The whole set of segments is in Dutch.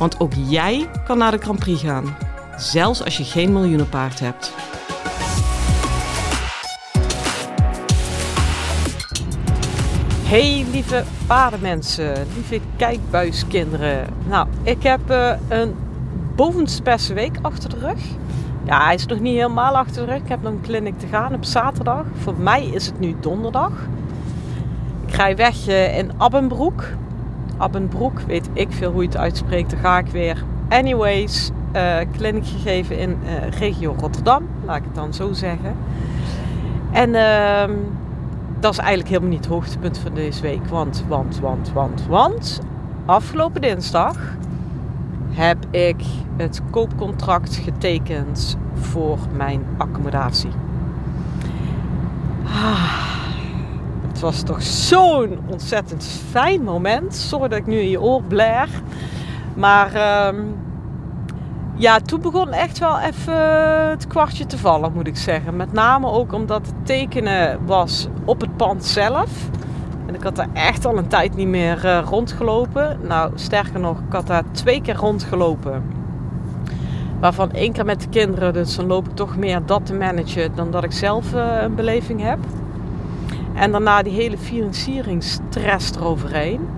Want ook jij kan naar de Grand Prix gaan, zelfs als je geen miljoenenpaard hebt. Hey lieve paardenmensen, lieve kijkbuiskinderen. Nou, ik heb uh, een bovenspesse week achter de rug. Ja, hij is nog niet helemaal achter de rug. Ik heb nog een clinic te gaan op zaterdag. Voor mij is het nu donderdag. Ik ga weg uh, in Abbenbroek. Abbenbroek, weet ik veel hoe je het uitspreekt. Dan ga ik weer. Anyways, uh, clinic gegeven in uh, regio Rotterdam. Laat ik het dan zo zeggen. En uh, dat is eigenlijk helemaal niet het hoogtepunt van deze week. Want, want, want, want, want. Afgelopen dinsdag heb ik het koopcontract getekend voor mijn accommodatie. Ah, het was toch zo'n ontzettend fijn moment. Sorry dat ik nu in je oor blaar. Maar uh, ja, toen begon echt wel even het kwartje te vallen, moet ik zeggen. Met name ook omdat het tekenen was op het pand zelf. En ik had daar echt al een tijd niet meer uh, rondgelopen. Nou, sterker nog, ik had daar twee keer rondgelopen. Waarvan één keer met de kinderen. Dus dan loop ik toch meer dat te managen dan dat ik zelf uh, een beleving heb. En daarna die hele financieringsstress eroverheen.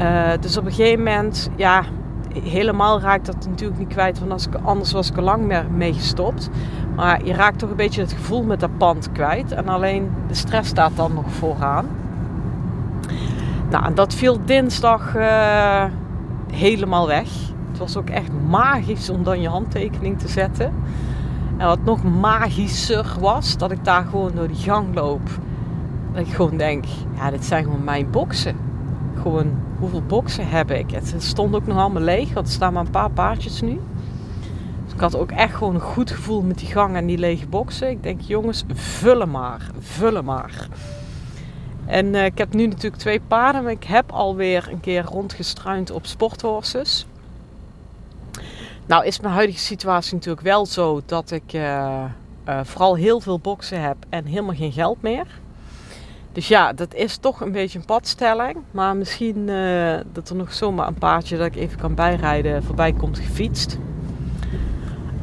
Uh, dus op een gegeven moment, ja, helemaal raakt dat natuurlijk niet kwijt. Want als ik, anders was ik er lang meer mee gestopt. Maar je raakt toch een beetje het gevoel met dat pand kwijt. En alleen de stress staat dan nog vooraan. Nou, dat viel dinsdag uh, helemaal weg. Het was ook echt magisch om dan je handtekening te zetten. En wat nog magischer was, dat ik daar gewoon door die gang loop. Dat ik gewoon denk, ja, dit zijn gewoon mijn boksen. Gewoon, hoeveel boksen heb ik? Het stond ook nog allemaal leeg, want er staan maar een paar paardjes nu. Dus ik had ook echt gewoon een goed gevoel met die gang en die lege boksen. Ik denk, jongens, vullen maar, vullen maar. En uh, ik heb nu natuurlijk twee paarden, maar ik heb alweer een keer rondgestruind op sporthorses. Nou is mijn huidige situatie natuurlijk wel zo dat ik uh, uh, vooral heel veel boksen heb en helemaal geen geld meer. Dus ja, dat is toch een beetje een padstelling. Maar misschien dat er nog zomaar een paardje dat ik even kan bijrijden voorbij komt gefietst.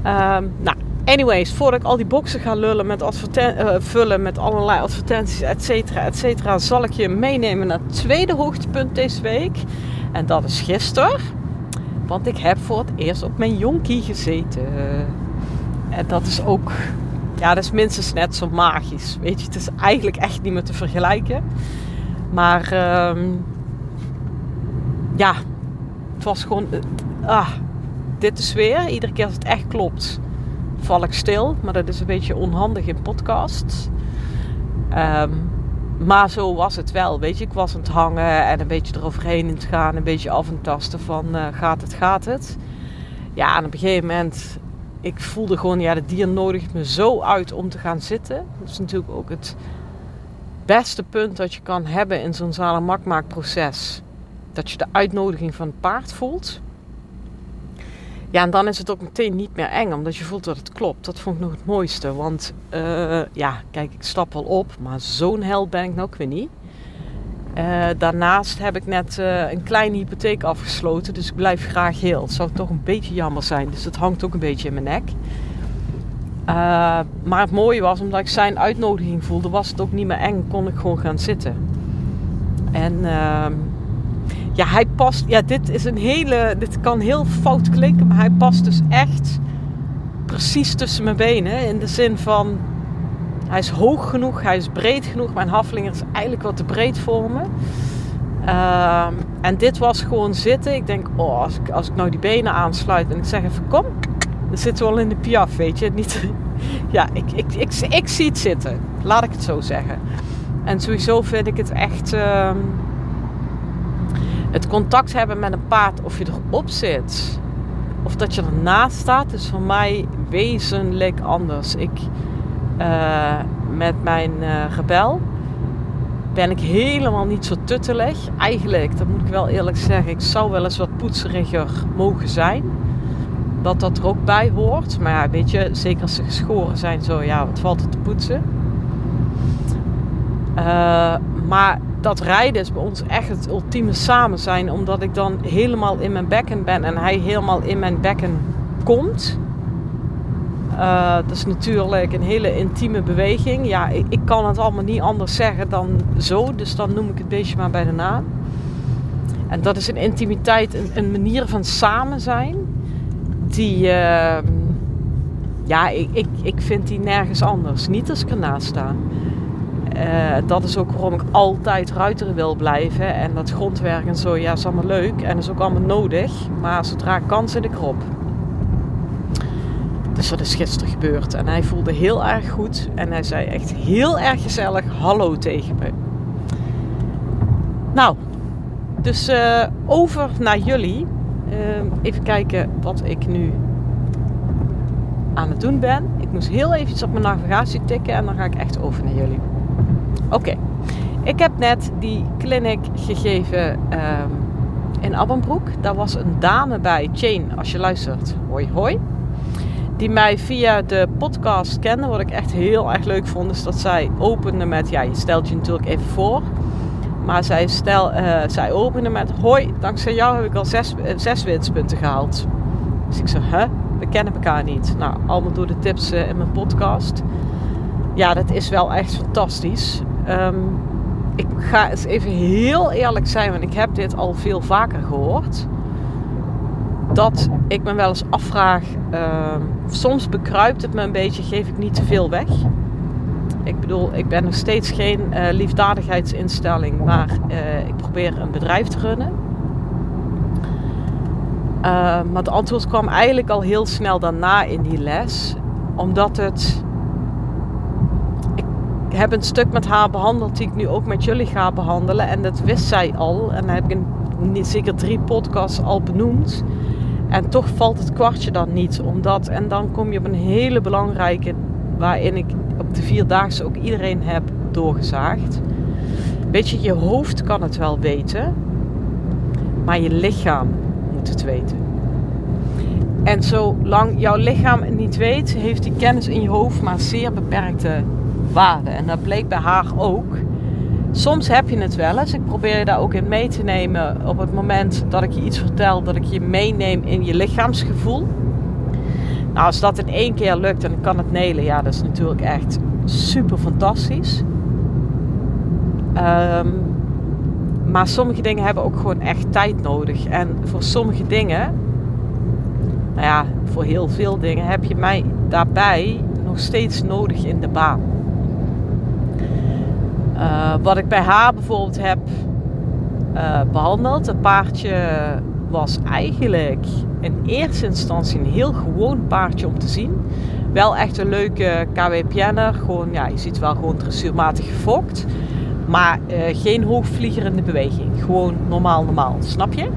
Um, nou, Anyways, voordat ik al die boxen ga lullen met uh, vullen met allerlei advertenties, et cetera, et cetera, zal ik je meenemen naar het tweede hoogtepunt deze week. En dat is gisteren. Want ik heb voor het eerst op mijn jonkie gezeten. En dat is ook, ja, dat is minstens net zo magisch. Weet je, het is eigenlijk echt niet meer te vergelijken. Maar, um, ja, het was gewoon, uh, ah, dit is weer, iedere keer als het echt klopt val ik stil. Maar dat is een beetje onhandig in podcast. Um, maar zo was het wel. Weet je, ik was aan het hangen en een beetje eroverheen in te gaan. Een beetje af en tasten van uh, gaat het, gaat het. Ja, en op een gegeven moment, ik voelde gewoon, ja, de dier nodigt me zo uit om te gaan zitten. Dat is natuurlijk ook het beste punt dat je kan hebben in zo'n zalenmakmaakproces. Dat je de uitnodiging van het paard voelt. Ja, en dan is het ook meteen niet meer eng, omdat je voelt dat het klopt. Dat vond ik nog het mooiste. Want uh, ja, kijk, ik stap wel op, maar zo'n held ben ik nou ook weer niet. Uh, daarnaast heb ik net uh, een kleine hypotheek afgesloten, dus ik blijf graag heel. Het zou toch een beetje jammer zijn, dus dat hangt ook een beetje in mijn nek. maar het mooie was, omdat ik zijn uitnodiging voelde, was het ook niet meer eng, kon ik gewoon gaan zitten. En ehm, ja, hij past. Ja, dit is een hele. Dit kan heel fout klinken, maar hij past dus echt precies tussen mijn benen. In de zin van. Hij is hoog genoeg, hij is breed genoeg. Mijn haflinger is eigenlijk wat te breed voor me. Uh, en dit was gewoon zitten. Ik denk, oh, als ik, nou die benen aansluit en ik zeg even kom, dan zitten we al in de piaf, weet je. Niet, ja, ik, ik, ik, ik, zie het zitten. Laat ik het zo zeggen. En sowieso vind ik het echt. Uh, Het contact hebben met een paard, of je erop zit of dat je ernaast staat, is voor mij wezenlijk anders. Ik, uh, met mijn uh, rebel ben ik helemaal niet zo tuttelig. Eigenlijk, dat moet ik wel eerlijk zeggen, ik zou wel eens wat poetseriger mogen zijn. Dat dat er ook bij hoort. Maar ja, weet je, zeker als ze geschoren zijn, zo ja, wat valt er te poetsen. Uh, maar dat rijden is bij ons echt het ultieme samen zijn. Omdat ik dan helemaal in mijn bekken ben en hij helemaal in mijn bekken komt. Uh, dat is natuurlijk een hele intieme beweging. Ja, ik, ik, kan het allemaal niet anders zeggen dan zo. Dus dan noem ik het beestje maar bij de naam. En dat is een intimiteit, een, een manier van samen zijn. Die, uh, ja, ik, ik, ik vind die nergens anders. Niet als ik ernaast sta. Uh, dat is ook waarom ik altijd ruiter wil blijven. En dat grondwerk en zo, ja, is allemaal leuk. En is ook allemaal nodig. Maar zodra ik kan, zit ik erop. Dus dat is gisteren gebeurd. En hij voelde heel erg goed. En hij zei echt heel erg gezellig hallo tegen me. Nou, dus uh, over naar jullie. Uh, even kijken wat ik nu aan het doen ben. Ik moest heel even op mijn navigatie tikken en dan ga ik echt over naar jullie. Oké, ik heb net die clinic gegeven um, in Abbenbroek. Daar was een dame bij, Jane, als je luistert. Hoi, hoi. Die mij via de podcast kende. Wat ik echt heel erg leuk vond. Is dat zij opende met, ja, je stelt je natuurlijk even voor. Maar zij, stel, uh, zij opende met, hoi, dankzij jou heb ik al zes, uh, zes winstpunten gehaald. Dus ik zei, hè, we kennen elkaar niet. Nou, allemaal door de tips uh, in mijn podcast. Ja, dat is wel echt fantastisch. Um, ik ga eens even heel eerlijk zijn, want ik heb dit al veel vaker gehoord. Dat ik me wel eens afvraag, uh, soms bekruipt het me een beetje, geef ik niet te veel weg. Ik bedoel, ik ben nog steeds geen uh, liefdadigheidsinstelling, maar uh, ik probeer een bedrijf te runnen. Uh, maar het antwoord kwam eigenlijk al heel snel daarna in die les, omdat het heb een stuk met haar behandeld die ik nu ook met jullie ga behandelen. En dat wist zij al. En dan heb ik zeker drie podcasts al benoemd. En toch valt het kwartje dan niet. Omdat, en dan kom je op een hele belangrijke, waarin ik op de vierdaagse ook iedereen heb doorgezaagd. Weet je, je hoofd kan het wel weten, maar je lichaam moet het weten. En zolang jouw lichaam het niet weet, heeft die kennis in je hoofd maar zeer beperkte waarde. En dat bleek bij haar ook. Soms heb je het wel eens. Ik probeer je daar ook in mee te nemen op het moment dat ik je iets vertel, dat ik je meeneem in je lichaamsgevoel. Nou, als dat in één keer lukt en ik kan het nelen, ja, dat is natuurlijk echt super fantastisch. Um, maar sommige dingen hebben ook gewoon echt tijd nodig. En voor sommige dingen, nou ja, voor heel veel dingen heb je mij daarbij nog steeds nodig in de baan. Uh, wat ik bij haar bijvoorbeeld heb uh, behandeld. Het paardje was eigenlijk in eerste instantie een heel gewoon paardje om te zien. Wel echt een leuke KW-pianner. Gewoon, ja, je ziet wel gewoon dressuurmatig gefokt. Maar uh, geen hoogvliegerende beweging. Gewoon normaal, normaal. Snap je?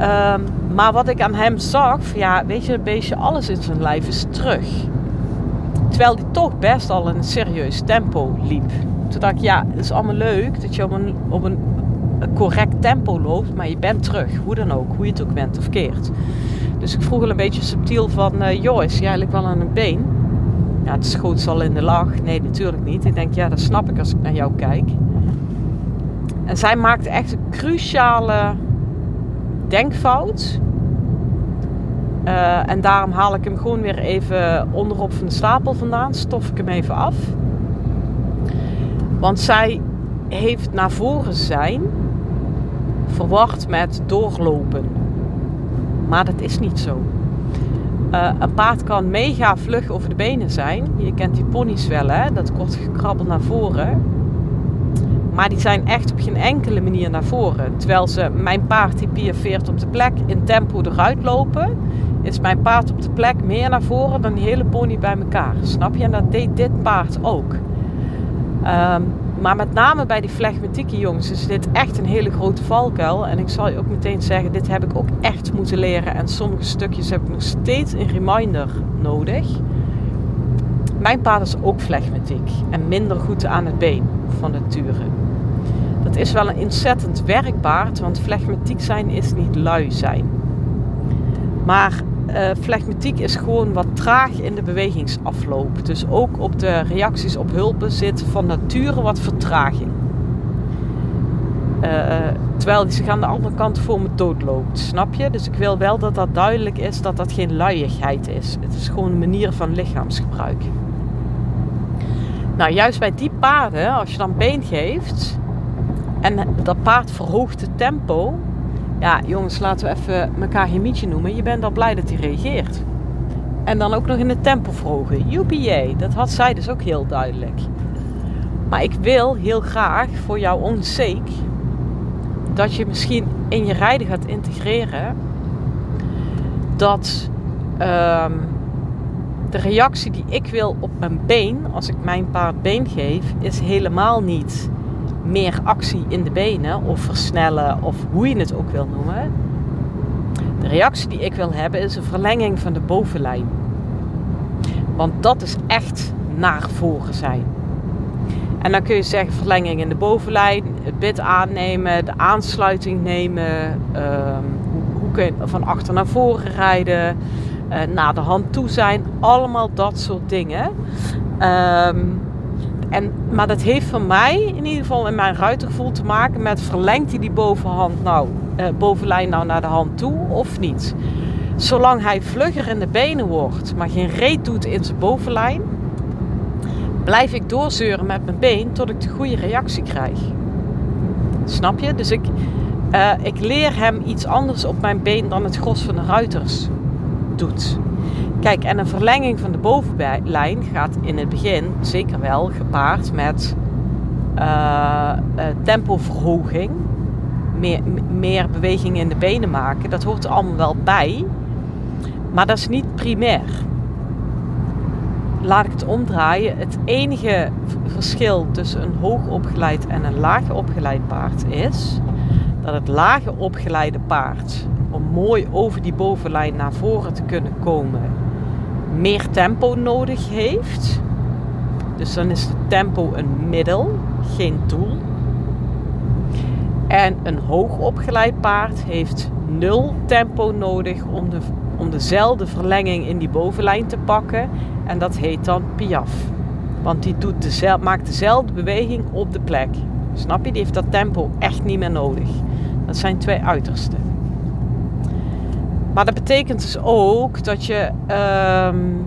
Uh, maar wat ik aan hem zag, ja, weet je, een beestje, alles in zijn lijf is terug. Terwijl hij toch best al een serieus tempo liep. Toen ik, ja, het is allemaal leuk dat je op een, op een correct tempo loopt, maar je bent terug. Hoe dan ook, hoe je het ook bent of keert. Dus ik vroeg al een beetje subtiel van, uh, joh, is hij eigenlijk wel aan een been? Ja, het schoot ze al in de lach. Nee, natuurlijk niet. Ik denk, ja, dat snap ik als ik naar jou kijk. En zij maakte echt een cruciale denkfout. Uh, en daarom haal ik hem gewoon weer even onderop van de stapel vandaan. Stof ik hem even af. Want zij heeft naar voren zijn verwacht met doorlopen. Maar dat is niet zo. Uh, een paard kan mega vlug over de benen zijn. Je kent die ponies wel, hè? dat kort gekrabbel naar voren. Maar die zijn echt op geen enkele manier naar voren. Terwijl ze mijn paard die piafeert op de plek in tempo eruit lopen, is mijn paard op de plek meer naar voren dan die hele pony bij elkaar. Snap je? En dat deed dit paard ook. Um, maar met name bij die flegmatieke jongens is dit echt een hele grote valkuil. En ik zal je ook meteen zeggen, dit heb ik ook echt moeten leren. En sommige stukjes heb ik nog steeds een reminder nodig. Mijn paard is ook flegmatiek en minder goed aan het been van nature. Dat is wel een ontzettend werkpaard, want flegmatiek zijn is niet lui zijn. Maar uh, flegmatiek is gewoon wat traag in de bewegingsafloop. Dus ook op de reacties op hulpen zit van nature wat vertraging. Uh, terwijl ze aan de andere kant voor me doodloopt, snap je? Dus ik wil wel dat dat duidelijk is dat dat geen luiigheid is. Het is gewoon een manier van lichaamsgebruik. Nou, juist bij die paarden, als je dan been geeft en dat paard verhoogt het tempo, ja, jongens, laten we even elkaar mietje noemen. Je bent al blij dat hij reageert. En dan ook nog in het tempo verhogen. Joepie, dat had zij dus ook heel duidelijk. Maar ik wil heel graag voor jouw onzeek dat je misschien in je rijden gaat integreren dat ehm, de reactie die ik wil op mijn been, als ik mijn paard been geef, is helemaal niet meer actie in de benen of versnellen of hoe je het ook wil noemen. De reactie die ik wil hebben is een verlenging van de bovenlijn. Want dat is echt naar voren zijn. En dan kun je zeggen verlenging in de bovenlijn, het bit aannemen, de aansluiting nemen, ehm, hoe, kun je van achter naar voren rijden, uh, naar de hand toe zijn, allemaal dat soort dingen. Um, en, maar dat heeft voor mij in ieder geval in mijn ruitergevoel te maken met verlengt hij die bovenhand nou, eh, bovenlijn nou naar de hand toe of niet. Zolang hij vlugger in de benen wordt, maar geen reet doet in zijn bovenlijn, blijf ik doorzeuren met mijn been tot ik de goede reactie krijg. Snap je? Dus ik, uh, ik leer hem iets anders op mijn been dan het gros van de ruiters doet. Kijk, en een verlenging van de bovenlijn gaat in het begin zeker wel gepaard met uh, tempoverhoging. Meer, meer beweging in de benen maken. Dat hoort er allemaal wel bij. Maar dat is niet primair. Laat ik het omdraaien. Het enige verschil tussen een hoogopgeleid en een laag opgeleid paard is dat het lage opgeleide paard, om mooi over die bovenlijn naar voren te kunnen komen, meer tempo nodig heeft. Dus dan is de tempo een middel, geen doel. En een hoogopgeleid paard heeft nul tempo nodig om, de, om dezelfde verlenging in die bovenlijn te pakken. En dat heet dan piaf. Want die doet dezelfde, maakt dezelfde beweging op de plek. Snap je? Die heeft dat tempo echt niet meer nodig. Dat zijn twee uitersten. Maar dat betekent dus ook dat je um,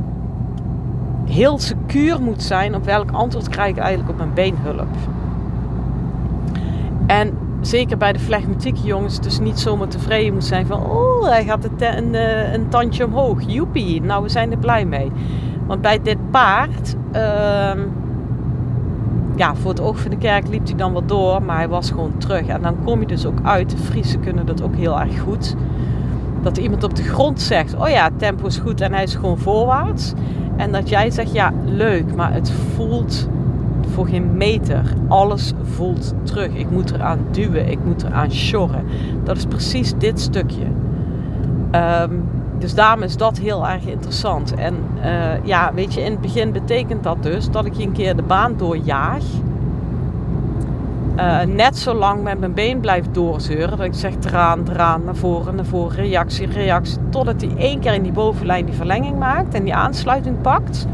heel secuur moet zijn op welk antwoord krijg ik eigenlijk op mijn beenhulp. En zeker bij de flegmatieke jongens dus niet zomaar tevreden moet zijn van oh hij gaat eh, een tandje omhoog, joepie, nou we zijn er blij mee. Want bij dit paard, uh, ja, voor het oog van de kerk liep hij dan wat door, maar hij was gewoon terug. En dan kom je dus ook uit, de Friesen kunnen dat ook heel erg goed dat iemand op de grond zegt: Oh ja, tempo is goed en hij is gewoon voorwaarts. En dat jij zegt: Ja, leuk, maar het voelt voor geen meter. Alles voelt terug. Ik moet eraan duwen, ik moet eraan sjorren. Dat is precies dit stukje. Ehm, dus daarom is dat heel erg interessant. En uh, ja, weet je, in het begin betekent dat dus dat ik je een keer de baan doorjaag. Uh, net zo lang met mijn been blijft doorzeuren. Dat ik zeg eraan, eraan, naar voren, naar voren, reactie, reactie. Totdat hij één keer in die bovenlijn die verlenging maakt en die aansluiting pakt.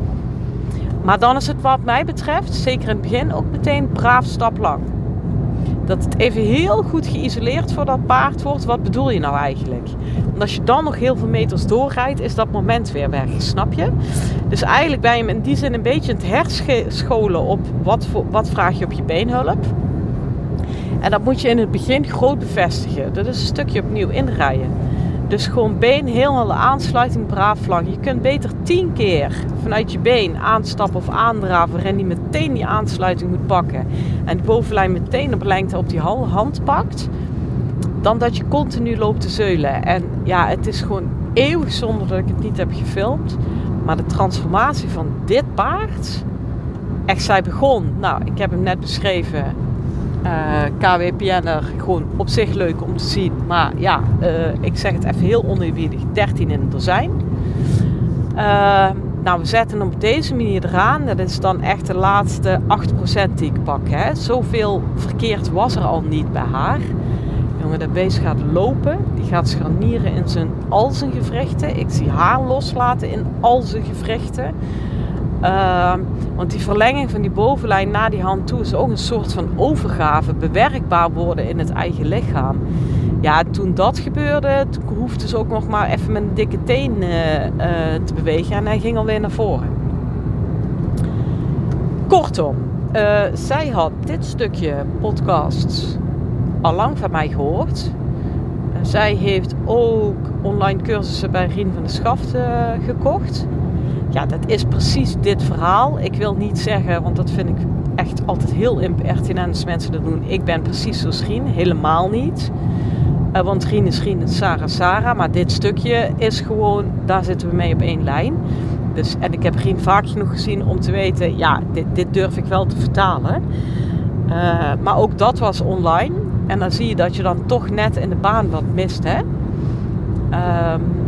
Maar dan is het wat mij betreft, zeker in het begin, ook meteen braaf stap lang. Dat het even heel goed geïsoleerd voor dat paard wordt. Wat bedoel je nou eigenlijk? Want als je dan nog heel veel meters doorrijdt, is dat moment weer weg. Snap je? Dus eigenlijk ben je hem in die zin een beetje het herscholen op wat, wat vraag je op je beenhulp. En dat moet je in het begin groot bevestigen. Dat is een stukje opnieuw inrijden. Dus gewoon been helemaal de aansluiting braaf lang. Je kunt beter tien keer vanuit je been aanstappen of aandraven. Waarin die meteen die aansluiting moet pakken. En de bovenlijn meteen op lengte op die hand pakt. Dan dat je continu loopt te zeulen. En ja, het is gewoon eeuwig zonder dat ik het niet heb gefilmd. Maar de transformatie van dit paard echt zij begon. Nou, ik heb hem net beschreven. Uh, KWPN'er, gewoon op zich leuk om te zien. Maar ja, ik zeg het even heel oneerbiedig, 13 in het dozijn. nou, we zetten hem op deze manier eraan. Dat is dan echt de laatste 8% die ik pak. Hè. Zoveel verkeerd was er al niet bij haar. Jongen, dat beest gaat lopen. Die gaat scharnieren in zijn, al zijn gewrichten. Ik zie haar loslaten in al zijn gewrichten. Uh, want die verlenging van die bovenlijn naar die hand toe is ook een soort van overgave, bewerkbaar worden in het eigen lichaam. Ja, toen dat gebeurde, hoefde ze ook nog maar even met dikke teen uh, uh, te bewegen en hij ging alweer naar voren. Kortom, uh, zij had dit stukje podcast al lang van mij gehoord. zij heeft ook online cursussen bij Rien van de Schaft gekocht ja, dat is precies dit verhaal. Ik wil niet zeggen, want dat vind ik echt altijd heel impertinent als mensen dat doen. Ik ben precies zoals Rien, helemaal niet. Uh, want Rien is Rien en Sarah Sarah. Maar dit stukje is gewoon, daar zitten we mee op één lijn. Dus, en ik heb Rien vaak genoeg gezien om te weten, ja, dit, dit durf ik wel te vertalen. Uh, maar ook dat was online. En dan zie je dat je dan toch net in de baan wat mist, hè. Um,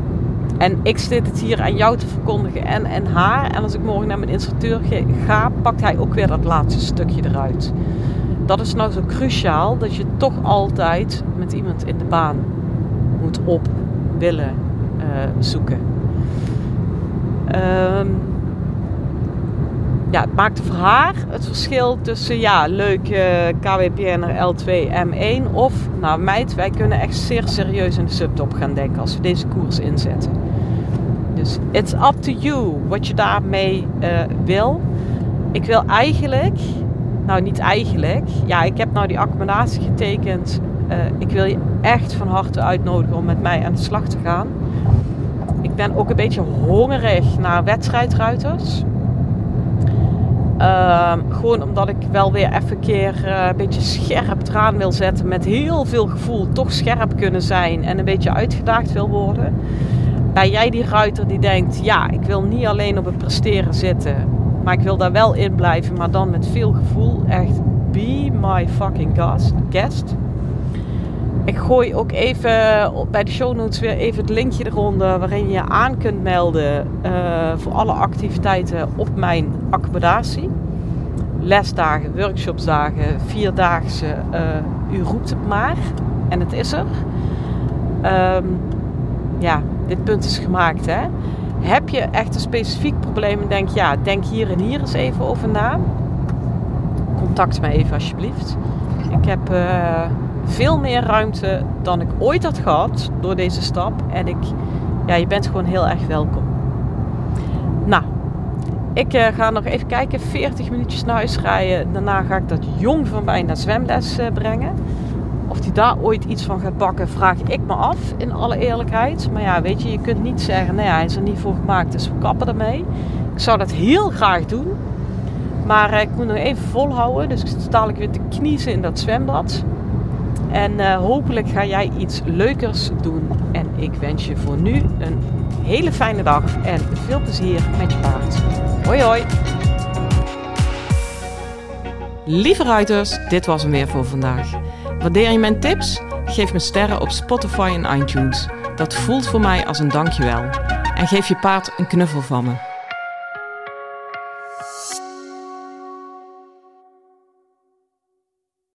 en ik zit het hier aan jou te verkondigen en, en haar. En als ik morgen naar mijn instructeur ga, pakt hij ook weer dat laatste stukje eruit. Dat is nou zo cruciaal dat je toch altijd met iemand in de baan moet op willen uh, zoeken. Um, ja, het maakte voor haar het verschil tussen ja, leuk KWPNR L2 M1 of nou meid, wij kunnen echt zeer serieus in de subtop gaan denken als we deze koers inzetten. Dus it's up to you wat je daarmee uh, wil. Ik wil eigenlijk, nou niet eigenlijk, ja ik heb nou die accommodatie getekend. Uh, ik wil je echt van harte uitnodigen om met mij aan de slag te gaan. Ik ben ook een beetje hongerig naar wedstrijdruiters. Uh, gewoon omdat ik wel weer even een keer uh, een beetje scherp eraan wil zetten. Met heel veel gevoel toch scherp kunnen zijn. En een beetje uitgedaagd wil worden. Ben jij die ruiter die denkt, ja, ik wil niet alleen op het presteren zitten. Maar ik wil daar wel in blijven. Maar dan met veel gevoel. Echt, be my fucking guest. Ik gooi ook even bij de show notes weer even het linkje eronder waarin je je aan kunt melden uh, voor alle activiteiten op mijn accommodatie. Lesdagen, workshopsdagen, vierdaagse, uh, u roept het maar en het is er. Um, ja, dit punt is gemaakt hè. Heb je echt een specifiek probleem en denk ja, denk hier en hier eens even over na. Contact me even alsjeblieft. Ik heb... Uh, veel meer ruimte dan ik ooit had gehad door deze stap. En ik, ja, je bent gewoon heel erg welkom. Nou, ik uh, ga nog even kijken, 40 minuutjes naar huis rijden. Daarna ga ik dat jong van mij naar zwemles uh, brengen. Of die daar ooit iets van gaat bakken, vraag ik me af, in alle eerlijkheid. Maar ja, weet je, je kunt niet zeggen, nou ja, hij is er niet voor gemaakt, dus we kappen ermee. Ik zou dat heel graag doen. Maar uh, ik moet nog even volhouden, dus ik sta dadelijk weer te kniezen in dat zwembad. En uh, hopelijk ga jij iets leukers doen. En ik wens je voor nu een hele fijne dag en veel plezier met je paard. Hoi hoi! Lieve ruiters, dit was hem weer voor vandaag. Waardeer je mijn tips? Geef me sterren op Spotify en iTunes. Dat voelt voor mij als een dankjewel. En geef je paard een knuffel van me.